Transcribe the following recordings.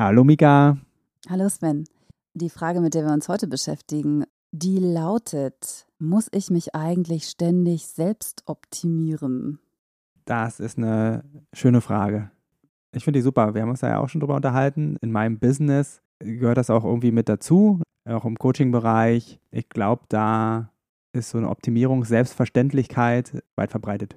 Hallo Mika. Hallo Sven. Die Frage, mit der wir uns heute beschäftigen, die lautet, muss ich mich eigentlich ständig selbst optimieren? Das ist eine schöne Frage. Ich finde die super. Wir haben uns da ja auch schon drüber unterhalten. In meinem Business gehört das auch irgendwie mit dazu, auch im Coaching-Bereich. Ich glaube, da ist so eine Optimierung, Selbstverständlichkeit weit verbreitet.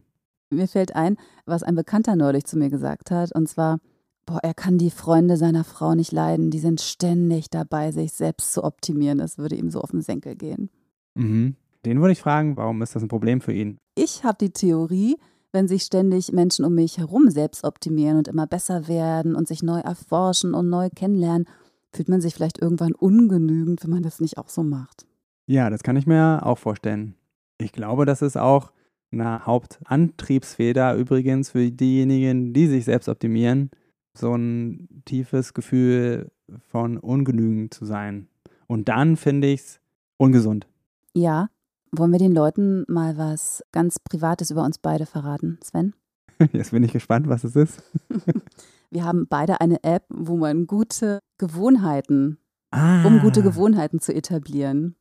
Mir fällt ein, was ein Bekannter neulich zu mir gesagt hat, und zwar, boah, er kann die Freunde seiner Frau nicht leiden. Die sind ständig dabei, sich selbst zu optimieren. Das würde ihm so auf den Senkel gehen. Mhm. Den würde ich fragen, warum ist das ein Problem für ihn? Ich habe die Theorie, wenn sich ständig Menschen um mich herum selbst optimieren und immer besser werden und sich neu erforschen und neu kennenlernen, fühlt man sich vielleicht irgendwann ungenügend, wenn man das nicht auch so macht. Ja, das kann ich mir auch vorstellen. Ich glaube, das ist auch eine Hauptantriebsfeder übrigens für diejenigen, die sich selbst optimieren, so ein tiefes Gefühl von ungenügend zu sein. Und dann finde ich es ungesund. Ja, wollen wir den Leuten mal was ganz Privates über uns beide verraten, Sven? Jetzt bin ich gespannt, was es ist. wir haben beide eine App, wo man gute Gewohnheiten, ah. um gute Gewohnheiten zu etablieren.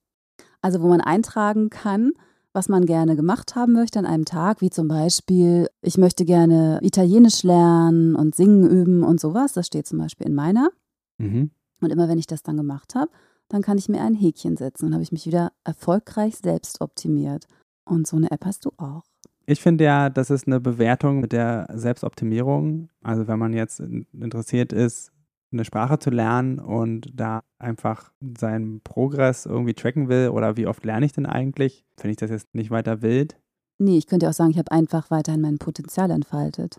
Also wo man eintragen kann, was man gerne gemacht haben möchte an einem Tag, wie zum Beispiel, ich möchte gerne Italienisch lernen und singen üben und sowas. Das steht zum Beispiel in meiner. Mhm. Und immer wenn ich das dann gemacht habe, dann kann ich mir ein Häkchen setzen und habe ich mich wieder erfolgreich selbst optimiert. Und so eine App hast du auch. Ich finde ja, das ist eine Bewertung mit der Selbstoptimierung. Also wenn man jetzt interessiert ist, eine Sprache zu lernen und da einfach seinen Progress irgendwie tracken will oder wie oft lerne ich denn eigentlich, finde ich das jetzt nicht weiter wild. Nee, ich könnte auch sagen, ich habe einfach weiterhin mein Potenzial entfaltet.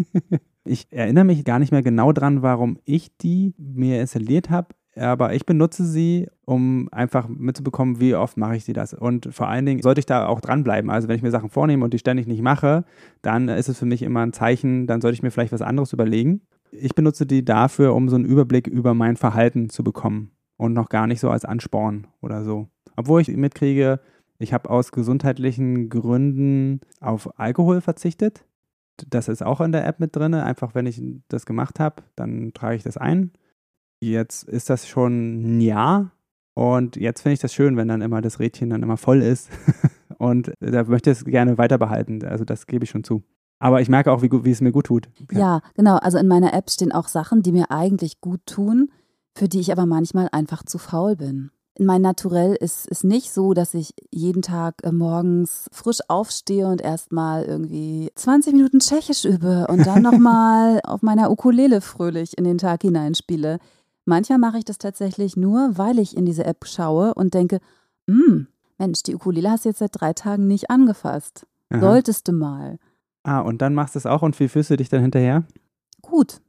ich erinnere mich gar nicht mehr genau dran, warum ich die mir installiert habe, aber ich benutze sie, um einfach mitzubekommen, wie oft mache ich sie das. Und vor allen Dingen sollte ich da auch dranbleiben. Also wenn ich mir Sachen vornehme und die ständig nicht mache, dann ist es für mich immer ein Zeichen, dann sollte ich mir vielleicht was anderes überlegen. Ich benutze die dafür, um so einen Überblick über mein Verhalten zu bekommen und noch gar nicht so als Ansporn oder so. Obwohl ich mitkriege, ich habe aus gesundheitlichen Gründen auf Alkohol verzichtet. Das ist auch in der App mit drin. Einfach wenn ich das gemacht habe, dann trage ich das ein. Jetzt ist das schon ein Jahr und jetzt finde ich das schön, wenn dann immer das Rädchen dann immer voll ist. und da möchte ich es gerne weiter behalten. Also das gebe ich schon zu. Aber ich merke auch, wie, wie es mir gut tut. Ja. ja, genau. Also in meiner App stehen auch Sachen, die mir eigentlich gut tun, für die ich aber manchmal einfach zu faul bin. Mein Naturell ist, ist nicht so, dass ich jeden Tag äh, morgens frisch aufstehe und erstmal irgendwie 20 Minuten Tschechisch übe und dann nochmal auf meiner Ukulele fröhlich in den Tag hineinspiele. Manchmal mache ich das tatsächlich nur, weil ich in diese App schaue und denke, hm, Mensch, die Ukulele hast du jetzt seit drei Tagen nicht angefasst. Aha. Solltest du mal. Ah, und dann machst du es auch und wie fühlst du dich dann hinterher? Gut.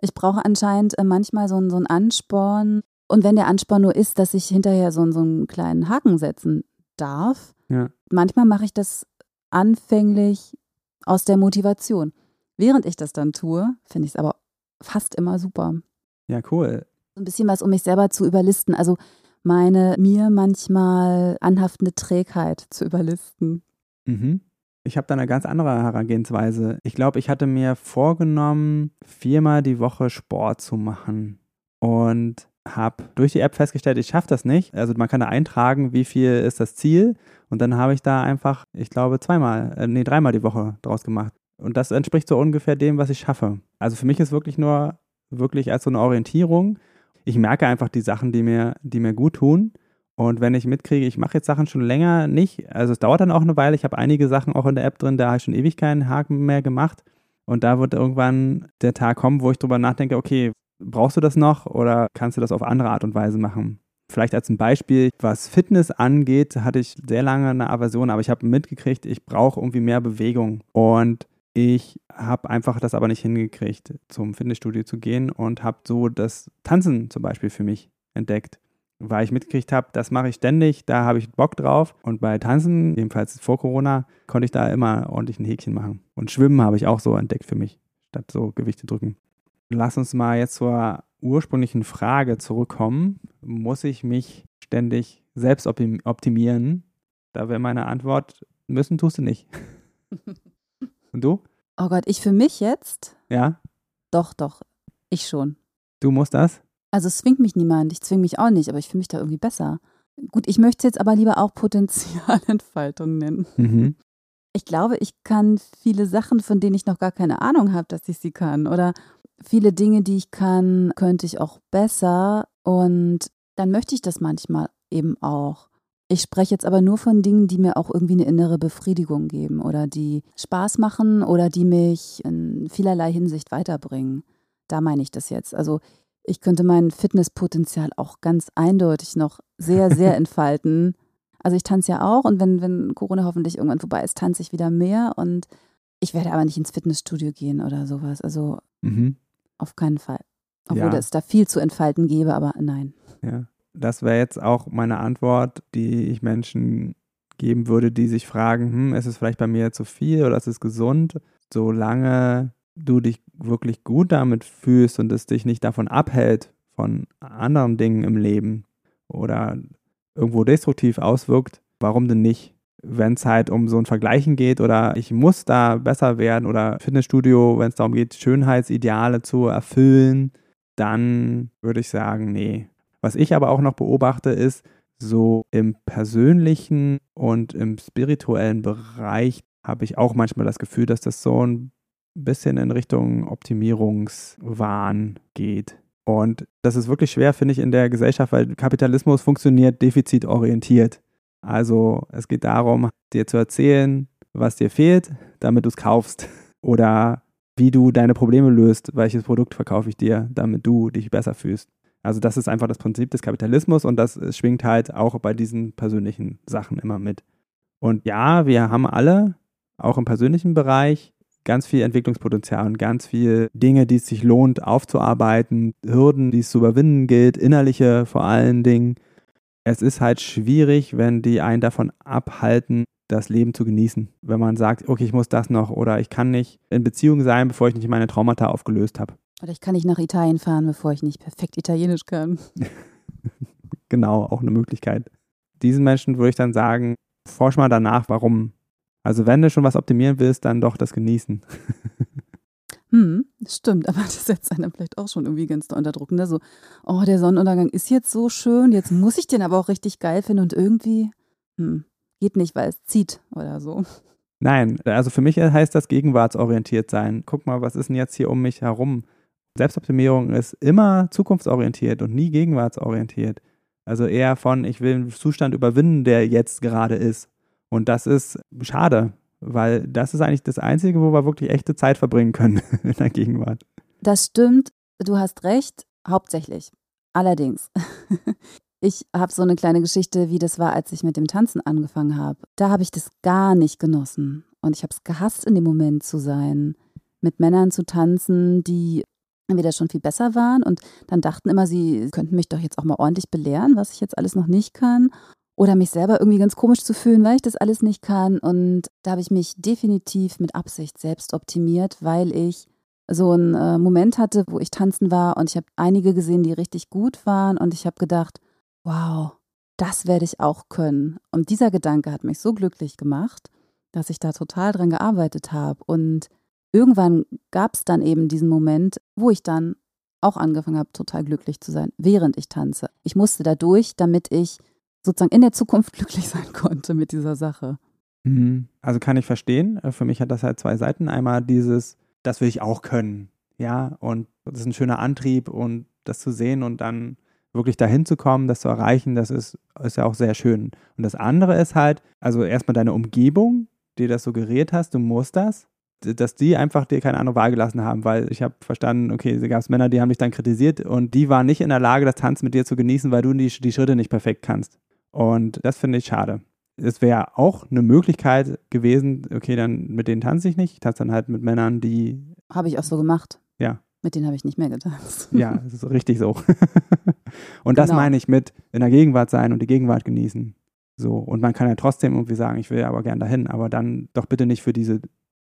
Ich brauche anscheinend äh, manchmal so, so einen Ansporn. Und wenn der Ansporn nur ist, dass ich hinterher so, so einen kleinen Haken setzen darf, ja. manchmal mache ich das anfänglich aus der Motivation. Während ich das dann tue, finde ich es aber fast immer super. Ja, cool. So ein bisschen was, um mich selber zu überlisten. Also meine mir manchmal anhaftende Trägheit zu überlisten. Mhm. Ich habe da eine ganz andere Herangehensweise. Ich glaube, ich hatte mir vorgenommen, viermal die Woche Sport zu machen. Und habe durch die App festgestellt, ich schaffe das nicht. Also man kann da eintragen, wie viel ist das Ziel. Und dann habe ich da einfach, ich glaube, zweimal, äh, nee, dreimal die Woche draus gemacht. Und das entspricht so ungefähr dem, was ich schaffe. Also für mich ist wirklich nur, wirklich als so eine Orientierung. Ich merke einfach die Sachen, die mir, die mir gut tun. Und wenn ich mitkriege, ich mache jetzt Sachen schon länger nicht, also es dauert dann auch eine Weile, ich habe einige Sachen auch in der App drin, da habe ich schon ewig keinen Haken mehr gemacht. Und da wird irgendwann der Tag kommen, wo ich drüber nachdenke, okay, brauchst du das noch oder kannst du das auf andere Art und Weise machen? Vielleicht als ein Beispiel, was Fitness angeht, hatte ich sehr lange eine Aversion, aber ich habe mitgekriegt, ich brauche irgendwie mehr Bewegung. Und Ich habe einfach das aber nicht hingekriegt, zum Fitnessstudio zu gehen und habe so das Tanzen zum Beispiel für mich entdeckt weil ich mitgekriegt habe, das mache ich ständig, da habe ich Bock drauf. Und bei Tanzen, jedenfalls vor Corona, konnte ich da immer ordentlich ein Häkchen machen. Und Schwimmen habe ich auch so entdeckt für mich, statt so Gewichte drücken. Lass uns mal jetzt zur ursprünglichen Frage zurückkommen. Muss ich mich ständig selbst optimieren? Da wäre meine Antwort, müssen tust du nicht. Und du? Oh Gott, ich für mich jetzt? Ja. Doch, doch. Ich schon. Du musst das? Also es zwingt mich niemand, ich zwinge mich auch nicht, aber ich fühle mich da irgendwie besser. Gut, ich möchte es jetzt aber lieber auch Potenzialentfaltung nennen. Mhm. Ich glaube, ich kann viele Sachen, von denen ich noch gar keine Ahnung habe, dass ich sie kann. Oder viele Dinge, die ich kann, könnte ich auch besser. Und dann möchte ich das manchmal eben auch. Ich spreche jetzt aber nur von Dingen, die mir auch irgendwie eine innere Befriedigung geben oder die Spaß machen oder die mich in vielerlei Hinsicht weiterbringen. Da meine ich das jetzt. Also ich könnte mein Fitnesspotenzial auch ganz eindeutig noch sehr, sehr entfalten. Also ich tanze ja auch und wenn, wenn Corona hoffentlich irgendwann vorbei ist, tanze ich wieder mehr und ich werde aber nicht ins Fitnessstudio gehen oder sowas. Also mhm. auf keinen Fall. Obwohl ja. es da viel zu entfalten gäbe, aber nein. Ja, das wäre jetzt auch meine Antwort, die ich Menschen geben würde, die sich fragen, hm, ist es vielleicht bei mir zu viel oder ist es gesund? Solange du dich wirklich gut damit fühlst und es dich nicht davon abhält von anderen Dingen im Leben oder irgendwo destruktiv auswirkt, warum denn nicht? Wenn es halt um so ein Vergleichen geht oder ich muss da besser werden oder Fitnessstudio, wenn es darum geht, Schönheitsideale zu erfüllen, dann würde ich sagen, nee. Was ich aber auch noch beobachte, ist, so im persönlichen und im spirituellen Bereich habe ich auch manchmal das Gefühl, dass das so ein bisschen in Richtung Optimierungswahn geht. Und das ist wirklich schwer, finde ich, in der Gesellschaft, weil Kapitalismus funktioniert defizitorientiert. Also es geht darum, dir zu erzählen, was dir fehlt, damit du es kaufst. Oder wie du deine Probleme löst, welches Produkt verkaufe ich dir, damit du dich besser fühlst. Also das ist einfach das Prinzip des Kapitalismus und das schwingt halt auch bei diesen persönlichen Sachen immer mit. Und ja, wir haben alle, auch im persönlichen Bereich, ganz viel Entwicklungspotenzial und ganz viel Dinge, die es sich lohnt aufzuarbeiten, Hürden, die es zu überwinden gilt, innerliche vor allen Dingen. Es ist halt schwierig, wenn die einen davon abhalten, das Leben zu genießen. Wenn man sagt, okay, ich muss das noch oder ich kann nicht in Beziehung sein, bevor ich nicht meine Traumata aufgelöst habe. Oder ich kann nicht nach Italien fahren, bevor ich nicht perfekt Italienisch kann. genau, auch eine Möglichkeit. Diesen Menschen würde ich dann sagen, forsch mal danach, warum also wenn du schon was optimieren willst, dann doch das genießen. Hm, stimmt, aber das setzt einen vielleicht auch schon irgendwie ganz unter Druck. Ne? So, oh, der Sonnenuntergang ist jetzt so schön, jetzt muss ich den aber auch richtig geil finden und irgendwie, hm, geht nicht, weil es zieht oder so. Nein, also für mich heißt das gegenwartsorientiert sein. Guck mal, was ist denn jetzt hier um mich herum? Selbstoptimierung ist immer zukunftsorientiert und nie gegenwartsorientiert. Also eher von, ich will einen Zustand überwinden, der jetzt gerade ist. Und das ist schade, weil das ist eigentlich das Einzige, wo wir wirklich echte Zeit verbringen können in der Gegenwart. Das stimmt, du hast recht, hauptsächlich. Allerdings, ich habe so eine kleine Geschichte, wie das war, als ich mit dem Tanzen angefangen habe. Da habe ich das gar nicht genossen. Und ich habe es gehasst, in dem Moment zu sein, mit Männern zu tanzen, die entweder schon viel besser waren und dann dachten immer, sie könnten mich doch jetzt auch mal ordentlich belehren, was ich jetzt alles noch nicht kann oder mich selber irgendwie ganz komisch zu fühlen, weil ich das alles nicht kann. Und da habe ich mich definitiv mit Absicht selbst optimiert, weil ich so einen äh, Moment hatte, wo ich tanzen war und ich habe einige gesehen, die richtig gut waren und ich habe gedacht, wow, das werde ich auch können. Und dieser Gedanke hat mich so glücklich gemacht, dass ich da total dran gearbeitet habe. Und irgendwann gab es dann eben diesen Moment, wo ich dann auch angefangen habe, total glücklich zu sein, während ich tanze. Ich musste da durch, damit ich sozusagen in der Zukunft glücklich sein konnte mit dieser Sache. Mhm. Also kann ich verstehen. Äh, für mich hat das halt zwei Seiten. Einmal dieses, das will ich auch können. Ja, und das ist ein schöner Antrieb und das zu sehen und dann wirklich dahin zu kommen, das zu erreichen, das ist, ist ja auch sehr schön. Und das andere ist halt, also erstmal deine Umgebung, die das suggeriert hast, du musst das, dass die einfach dir keine andere Wahl gelassen haben, weil ich habe verstanden, okay, es gab Männer, die haben dich dann kritisiert und die waren nicht in der Lage, das Tanz mit dir zu genießen, weil du die, die Schritte nicht perfekt kannst. Und das finde ich schade. es wäre auch eine Möglichkeit gewesen, okay, dann mit denen tanze ich nicht. Ich tanze dann halt mit Männern, die. Habe ich auch so gemacht. Ja. Mit denen habe ich nicht mehr getanzt. Ja, das ist richtig so. und das Genau. meine ich mit in der Gegenwart sein und die Gegenwart genießen. So. Und man kann ja trotzdem irgendwie sagen, ich will aber gern dahin, aber dann doch bitte nicht für diese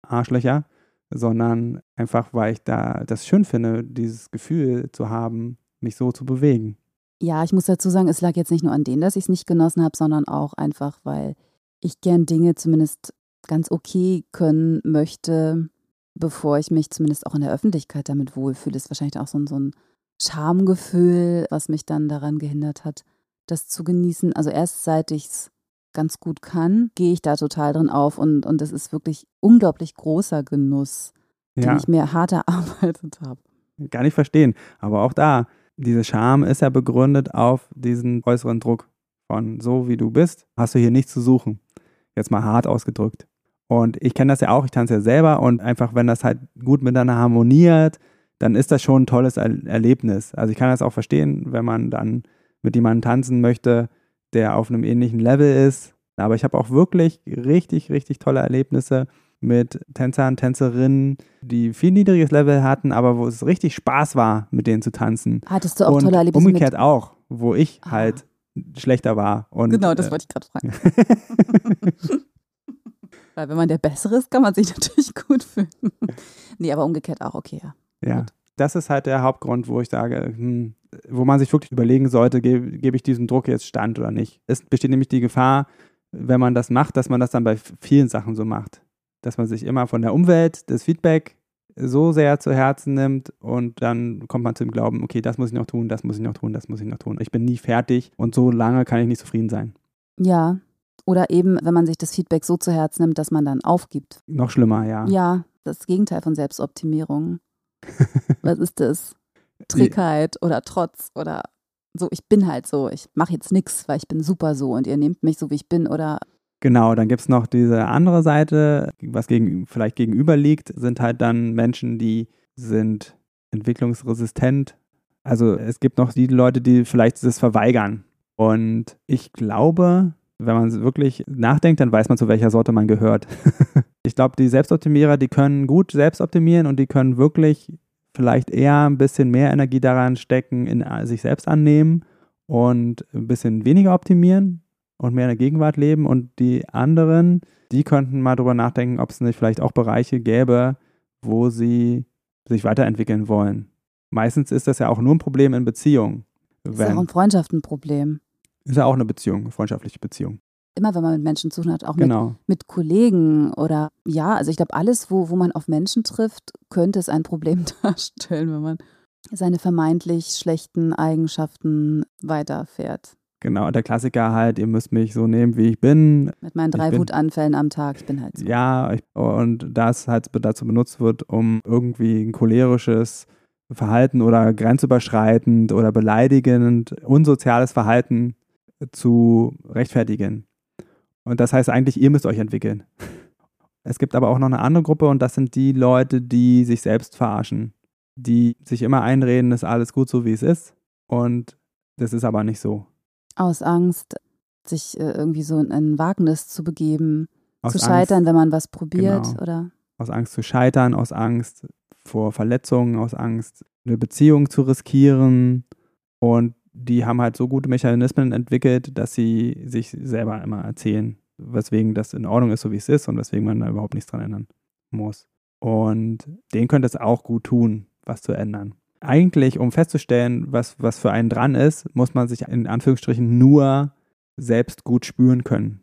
Arschlöcher, sondern einfach, weil ich da das schön finde, dieses Gefühl zu haben, mich so zu bewegen. Ja, ich muss dazu sagen, es lag jetzt nicht nur an denen, dass ich es nicht genossen habe, sondern auch einfach, weil ich gern Dinge zumindest ganz okay können möchte, bevor ich mich zumindest auch in der Öffentlichkeit damit wohlfühle. Ist wahrscheinlich auch so ein, so ein Schamgefühl, was mich dann daran gehindert hat, das zu genießen. Also erst seit ich es ganz gut kann, gehe ich da total drin auf und, und es ist wirklich unglaublich großer Genuss, den Ja, ich mir hart erarbeitet habe. gar nicht verstehen. Aber auch da, diese Scham ist ja begründet auf diesen äußeren Druck von so wie du bist, hast du hier nichts zu suchen. Jetzt mal hart ausgedrückt. Und ich kenne das ja auch, ich tanze ja selber und einfach, wenn das halt gut miteinander harmoniert, dann ist das schon ein tolles er Erlebnis. Also ich kann das auch verstehen, wenn man dann mit jemandem tanzen möchte, der auf einem ähnlichen Level ist. Aber ich habe auch wirklich richtig, richtig tolle Erlebnisse mit Tänzern, Tänzerinnen, die viel niedriges Level hatten, aber wo es richtig Spaß war, mit denen zu tanzen. Hattest du auch und tolle Erlebnisse umgekehrt mit? auch, wo ich Ah. halt schlechter war. Und, Genau, das äh, wollte ich gerade fragen. Weil wenn man der Bessere ist, kann man sich natürlich gut fühlen. nee, aber umgekehrt auch, okay, ja. Ja, Gut. das ist halt der Hauptgrund, wo ich sage, hm, wo man sich wirklich überlegen sollte, gebe gebe ich diesem Druck jetzt stand oder nicht. Es besteht nämlich die Gefahr, wenn man das macht, dass man das dann bei vielen Sachen so macht. Dass man sich immer von der Umwelt, das Feedback so sehr zu Herzen nimmt und dann kommt man zu dem Glauben, okay, das muss ich noch tun, das muss ich noch tun, das muss ich noch tun. Ich bin nie fertig und so lange kann ich nicht zufrieden sein. Ja. Oder eben, wenn man sich das Feedback so zu Herzen nimmt, dass man dann aufgibt. Noch schlimmer, ja. Ja, das Gegenteil von Selbstoptimierung. Was ist das? Trickheit oder Trotz oder so, ich bin halt so, ich mache jetzt nichts, weil ich bin super so und ihr nehmt mich so, wie ich bin oder Genau, dann gibt es noch diese andere Seite, was gegen, vielleicht gegenüber liegt, sind halt dann Menschen, die sind entwicklungsresistent. Also es gibt noch die Leute, die vielleicht das verweigern. Und ich glaube, wenn man wirklich nachdenkt, dann weiß man, zu welcher Sorte man gehört. ich glaube, die Selbstoptimierer, die können gut selbst optimieren und die können wirklich vielleicht eher ein bisschen mehr Energie daran stecken, in sich selbst annehmen und ein bisschen weniger optimieren und mehr in der Gegenwart leben. Und die anderen, die könnten mal drüber nachdenken, ob es nicht vielleicht auch Bereiche gäbe, wo sie sich weiterentwickeln wollen. Meistens ist das ja auch nur ein Problem in Beziehungen. ist auch Wenn, in Freundschaft ein Problem. ist ja auch eine Beziehung, eine freundschaftliche Beziehung. Immer wenn man mit Menschen zu tun hat, auch mit Genau. mit Kollegen oder ja, also ich glaube, alles, wo, wo man auf Menschen trifft, könnte es ein Problem darstellen, wenn man seine vermeintlich schlechten Eigenschaften weiterfährt. Genau, der Klassiker halt, ihr müsst mich so nehmen, wie ich bin. Mit meinen drei bin- Wutanfällen am Tag, ich bin halt so. Ja, ich, und das halt dazu benutzt wird, um irgendwie ein cholerisches Verhalten oder grenzüberschreitend oder beleidigend, unsoziales Verhalten zu rechtfertigen. Und das heißt eigentlich, ihr müsst euch entwickeln. Es gibt aber auch noch eine andere Gruppe und das sind die Leute, die sich selbst verarschen, die sich immer einreden, ist alles gut so, wie es ist. Und das ist aber nicht so. Aus Angst, sich äh, irgendwie so in ein Wagnis zu begeben, Aus zu Angst- scheitern, wenn man was probiert Genau. oder aus Angst zu scheitern, aus Angst vor Verletzungen, aus Angst eine Beziehung zu riskieren. Und die haben halt so gute Mechanismen entwickelt, dass sie sich selber immer erzählen, weswegen das in Ordnung ist, so wie es ist und weswegen man da überhaupt nichts dran ändern muss. Und denen könnte es auch gut tun, was zu ändern. Eigentlich, um festzustellen, was, was für einen dran ist, muss man sich in Anführungsstrichen nur selbst gut spüren können.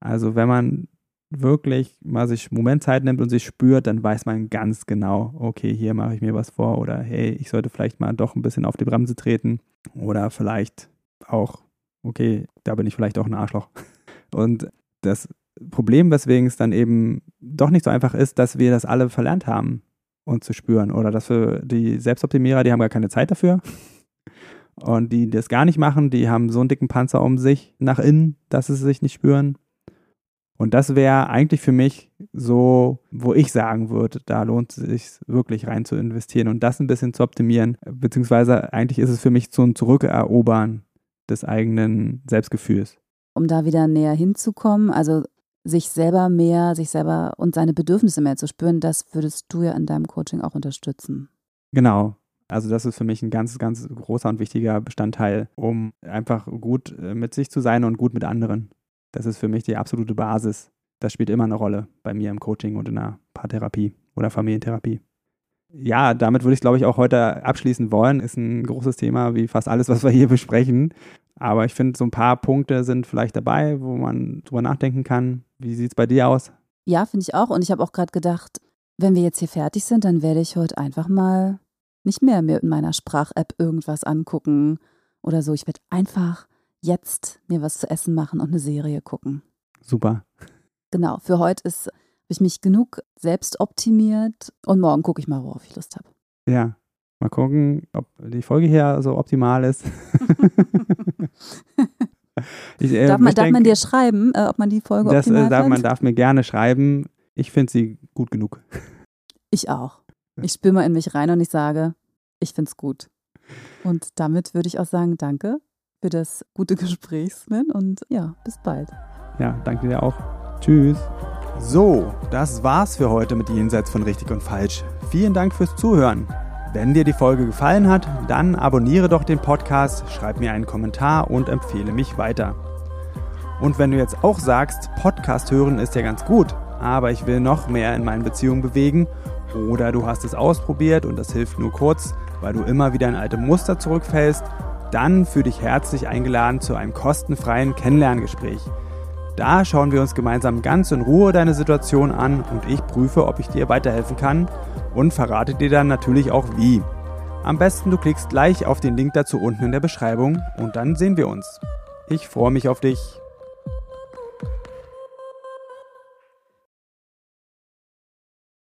Also wenn man wirklich mal sich einen Moment Zeit nimmt und sich spürt, dann weiß man ganz genau, okay, hier mache ich mir was vor oder hey, ich sollte vielleicht mal doch ein bisschen auf die Bremse treten oder vielleicht auch, okay, da bin ich vielleicht auch ein Arschloch. Und das Problem, weswegen es dann eben doch nicht so einfach ist, dass wir das alle verlernt haben, uns zu spüren oder dass wir die Selbstoptimierer, die haben gar keine Zeit dafür. Und die das gar nicht machen, die haben so einen dicken Panzer um sich nach innen, dass sie sich nicht spüren. Und das wäre eigentlich für mich so, wo ich sagen würde, da lohnt es sich wirklich rein zu investieren und das ein bisschen zu optimieren. Beziehungsweise eigentlich ist es für mich so ein Zurückerobern des eigenen Selbstgefühls. um da wieder näher hinzukommen, also sich selber mehr, sich selber und seine Bedürfnisse mehr zu spüren, das würdest du ja in deinem Coaching auch unterstützen. Genau. Also das ist für mich ein ganz, ganz großer und wichtiger Bestandteil, um einfach gut äh, mit sich zu sein und gut mit anderen. Das ist für mich die absolute Basis. Das spielt immer eine Rolle bei mir im Coaching und in der Paartherapie oder Familientherapie. Ja, damit würde ich, glaube ich, auch heute abschließen wollen. Ist ein großes Thema, wie fast alles, was wir hier besprechen. Aber ich finde, so ein paar Punkte sind vielleicht dabei, wo man drüber nachdenken kann. Wie sieht es bei dir aus? Ja, finde ich auch. Und ich habe auch gerade gedacht, wenn wir jetzt hier fertig sind, dann werde ich heute einfach mal nicht mehr mir in meiner Sprach-App irgendwas angucken oder so. Ich werde einfach jetzt mir was zu essen machen und eine Serie gucken. Super. Genau, für heute ist habe ich mich genug selbst optimiert und morgen gucke ich mal, worauf ich Lust habe. Ja, mal gucken, ob die Folge hier so optimal ist. ich, äh, darf, man, darf man dir schreiben, äh, ob man die Folge das, optimal äh, darf, Man darf mir gerne schreiben. Ich finde sie gut genug. Ich auch. Ich spüre mal in mich rein und ich sage, ich finde es gut. Und damit würde ich auch sagen, danke für das gute Gespräch, Sven. Und ja, bis bald. Ja, danke dir auch. Tschüss. So, das war's für heute mit Jenseits von Richtig und Falsch. Vielen Dank fürs Zuhören. Wenn dir die Folge gefallen hat, dann abonniere doch den Podcast, schreib mir einen Kommentar und empfehle mich weiter. Und wenn du jetzt auch sagst, Podcast hören ist ja ganz gut, aber ich will noch mehr in meinen Beziehungen bewegen, oder du hast es ausprobiert und das hilft nur kurz, weil du immer wieder in alte Muster zurückfällst, dann fühle dich herzlich eingeladen zu einem kostenfreien Kennenlerngespräch. Da schauen wir uns gemeinsam ganz in Ruhe deine Situation an und ich prüfe, ob ich dir weiterhelfen kann und verrate dir dann natürlich auch wie. Am besten du klickst gleich auf den Link dazu unten in der Beschreibung und dann sehen wir uns. Ich freue mich auf dich.